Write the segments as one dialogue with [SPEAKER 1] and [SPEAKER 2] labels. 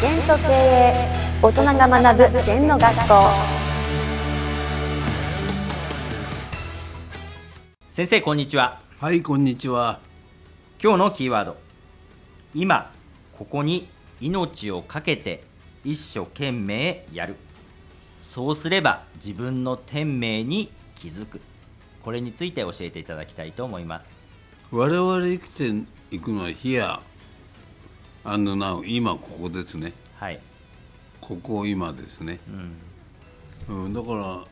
[SPEAKER 1] 全と経営大人が学ぶ全の学校。
[SPEAKER 2] 先生こんにちは。
[SPEAKER 3] はい、こんにちは。
[SPEAKER 2] 今日のキーワード。今ここに命を懸けて一生懸命やる。そうすれば自分の天命に気づく。これについて教えていただきたいと思います。
[SPEAKER 3] 我々生きていくのは here and now 今ここですね。
[SPEAKER 2] はい
[SPEAKER 3] ここ今ですね。
[SPEAKER 2] うん
[SPEAKER 3] うん、だから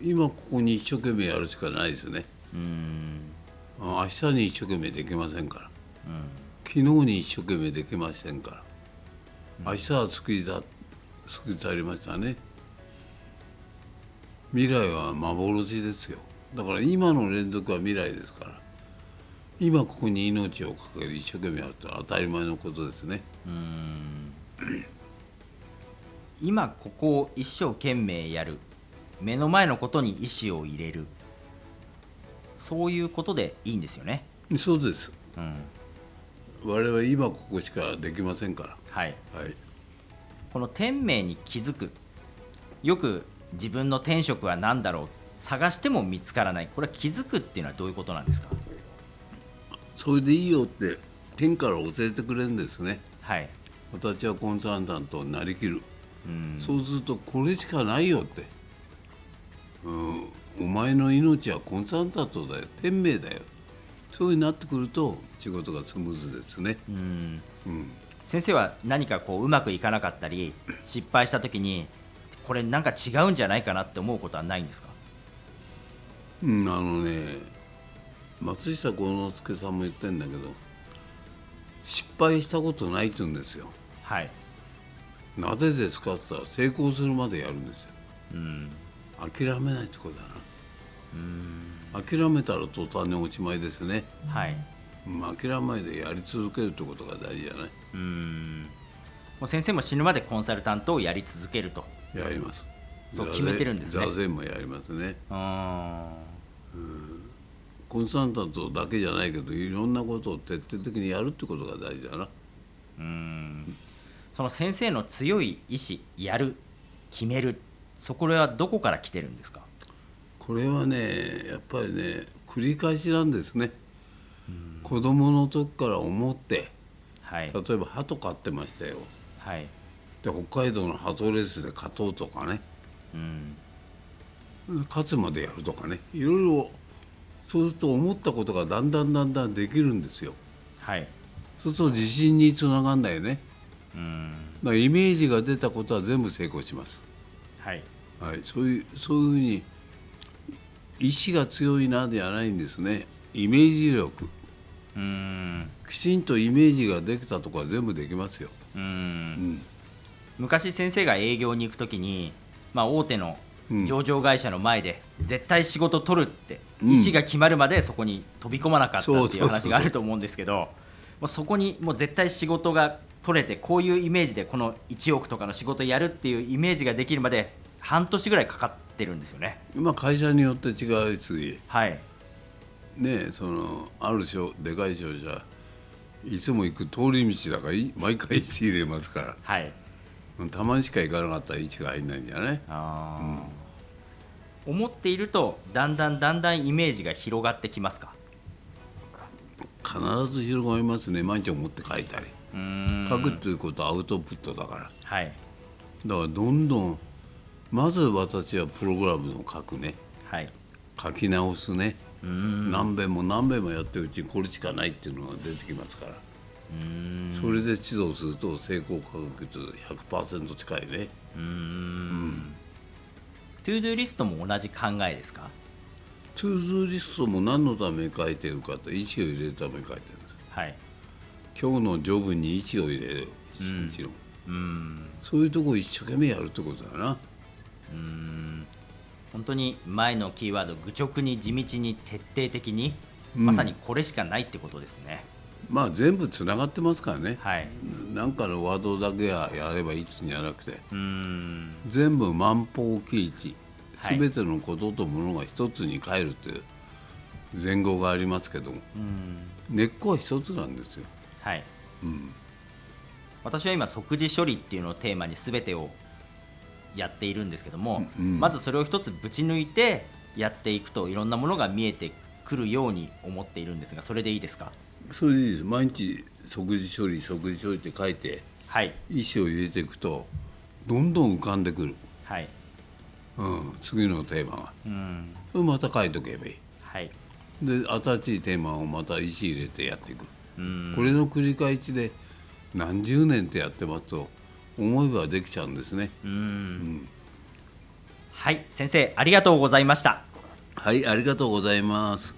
[SPEAKER 3] 今ここに一生懸命やるしかないですね。
[SPEAKER 2] うん
[SPEAKER 3] あ明日に一生懸命できませんから。
[SPEAKER 2] うん
[SPEAKER 3] 昨日に一生懸命できませんから。明日は作りだ作り去りましたね。未来は幻ですよ。だから今の連続は未来ですから。今ここに命をかける一生懸命やると当たり前のことですね。
[SPEAKER 2] うん。今ここを一生懸命やる。目の前のことに意思を入れる。そういうことでいいんですよね。
[SPEAKER 3] そうです。
[SPEAKER 2] うん。
[SPEAKER 3] 我々今ここしかできませんか
[SPEAKER 2] はい。
[SPEAKER 3] ら。はい。
[SPEAKER 2] この天命に気づく。よく自分の天職は何だろう。探しても見つからない。これは気づくっていうのはどういうことなんですか？
[SPEAKER 3] それでいいよって天から教えてくれるんですね。
[SPEAKER 2] はい。
[SPEAKER 3] 私はコンサルタントになりきる。
[SPEAKER 2] うん。
[SPEAKER 3] そうするとこれしかないよって、うん、お前の命はコンサルタントだよ。天命だよ。そういうになってくると仕事がスムーズですね、
[SPEAKER 2] うん。
[SPEAKER 3] うん、
[SPEAKER 2] 先生は何かこううまくいかなかったり失敗した時にこれなんか違うんじゃないかなって思うことはないんですか？
[SPEAKER 3] うん、あのね松下幸之助さんも言ってんだけど失敗したことないって言うんですよ。
[SPEAKER 2] はい。
[SPEAKER 3] なぜですかって言ったら成功するまでやるんですよ。
[SPEAKER 2] うん。
[SPEAKER 3] 諦めないってことだ
[SPEAKER 2] うん。
[SPEAKER 3] な諦めたら途端におしまいですね、
[SPEAKER 2] はい。
[SPEAKER 3] うん、諦めないでやり続けるってことが大事じゃない？
[SPEAKER 2] うん。もう先生も死ぬまでコンサルタントをやり続けると。
[SPEAKER 3] やります。
[SPEAKER 2] そう決めてるんですね。
[SPEAKER 3] 座禅もやりますね。
[SPEAKER 2] うん
[SPEAKER 3] コンサルタントだけじゃないけどいろんなことを徹底的にやるってことが大事だな。
[SPEAKER 2] うん。その先生の強い意志やる決めるそこはどこから来てるんですか？
[SPEAKER 3] これはねやっぱりね繰り返しなんですね、子供の時から思って
[SPEAKER 2] はい。
[SPEAKER 3] 例えば鳩飼ってましたよ。
[SPEAKER 2] はい。
[SPEAKER 3] で北海道の鳩レースで勝とうとかね。
[SPEAKER 2] うん。
[SPEAKER 3] 勝つまでやるとかね。いろいろそうすると思ったことがだんだんだんだんできるんですよ。
[SPEAKER 2] はい。
[SPEAKER 3] そうすると自信につながるんだよね。
[SPEAKER 2] うん。
[SPEAKER 3] だからイメージが出たことは全部成功します。
[SPEAKER 2] はい。
[SPEAKER 3] はい、そういうそういうふうに意志が強いなではないんですね。イメージ力。
[SPEAKER 2] うん。
[SPEAKER 3] きちんとイメージができたとこは全部できますよ、
[SPEAKER 2] う
[SPEAKER 3] うん。ん、
[SPEAKER 2] 昔先生が営業に行く時に、まあ、大手の
[SPEAKER 3] うん
[SPEAKER 2] 上場会社の前で絶対仕事取るって
[SPEAKER 3] うん。
[SPEAKER 2] 意思が決まるまでそこに飛び込まなかったっていう話があると思うんですけどそこにもう絶対仕事が取れてこういうイメージでこの1億とかの仕事やるっていうイメージができるまで半年ぐらいかかってるんですよね。
[SPEAKER 3] まあ会社によって違うし
[SPEAKER 2] はい、
[SPEAKER 3] ねそのある商でかい商社いつも行く通り道だからい毎回位置入れますか
[SPEAKER 2] はい。
[SPEAKER 3] らたまにしか行かなかったら位置が入んないんじゃない？
[SPEAKER 2] あー。思っているとだんだんだんだんイメージが広がってきますか？
[SPEAKER 3] 必ず広がりますね。毎日思って書いたり。書くっていうことはアウトプットだから。
[SPEAKER 2] はい。
[SPEAKER 3] だからどんどんまず私はプログラムを書くね。
[SPEAKER 2] はい。
[SPEAKER 3] 書き直すね、
[SPEAKER 2] うーん。
[SPEAKER 3] 何遍も何遍もやってるうちにこれしかないっていうのが出てきますから、それで指導すると成功確率100%近いね。
[SPEAKER 2] うーん。 to do list も同じ考えですか？
[SPEAKER 3] to do list も何のために書いてるかと位置を入れるために書いてるんです。
[SPEAKER 2] はい。
[SPEAKER 3] 今日のジョブに位置を入れる一日の、
[SPEAKER 2] うーん。
[SPEAKER 3] そういうとこを一生懸命やるってことだな。
[SPEAKER 2] うーん。本当に前のキーワード愚直に地道に徹底的に、
[SPEAKER 3] うん。
[SPEAKER 2] まさにこれしかないってことですね
[SPEAKER 3] まあ全部つながってますからね、
[SPEAKER 2] はい。
[SPEAKER 3] なんかのワードだけはやればいいんじゃなくて全部万法規一
[SPEAKER 2] はい。
[SPEAKER 3] 全てのこととものが一つに変えるという前後がありますけども。
[SPEAKER 2] うん。
[SPEAKER 3] 根っこは一つなんですよ、
[SPEAKER 2] はい。
[SPEAKER 3] うん、
[SPEAKER 2] 私は今即時処理っていうのをテーマに全てをやっているんですけども、
[SPEAKER 3] うん。
[SPEAKER 2] まずそれを一つぶち抜いてやっていくといろんなものが見えてくるように思っているんですがそれでいいですか？
[SPEAKER 3] それでいいです。毎日即時処理即時処理って書いて
[SPEAKER 2] はい。
[SPEAKER 3] 石を入れていくとどんどん浮かんでくる、
[SPEAKER 2] はい。
[SPEAKER 3] うん、次のテーマが
[SPEAKER 2] うん。
[SPEAKER 3] それまた書いとけばいい。
[SPEAKER 2] はい。
[SPEAKER 3] で新しいテーマをまた石入れてやっていく、
[SPEAKER 2] うん。
[SPEAKER 3] これの繰り返しで何十年ってやってますと思えばできちゃうんですね、
[SPEAKER 2] うん。
[SPEAKER 3] うん、
[SPEAKER 2] はい。先生ありがとうございました。
[SPEAKER 3] はいありがとうございます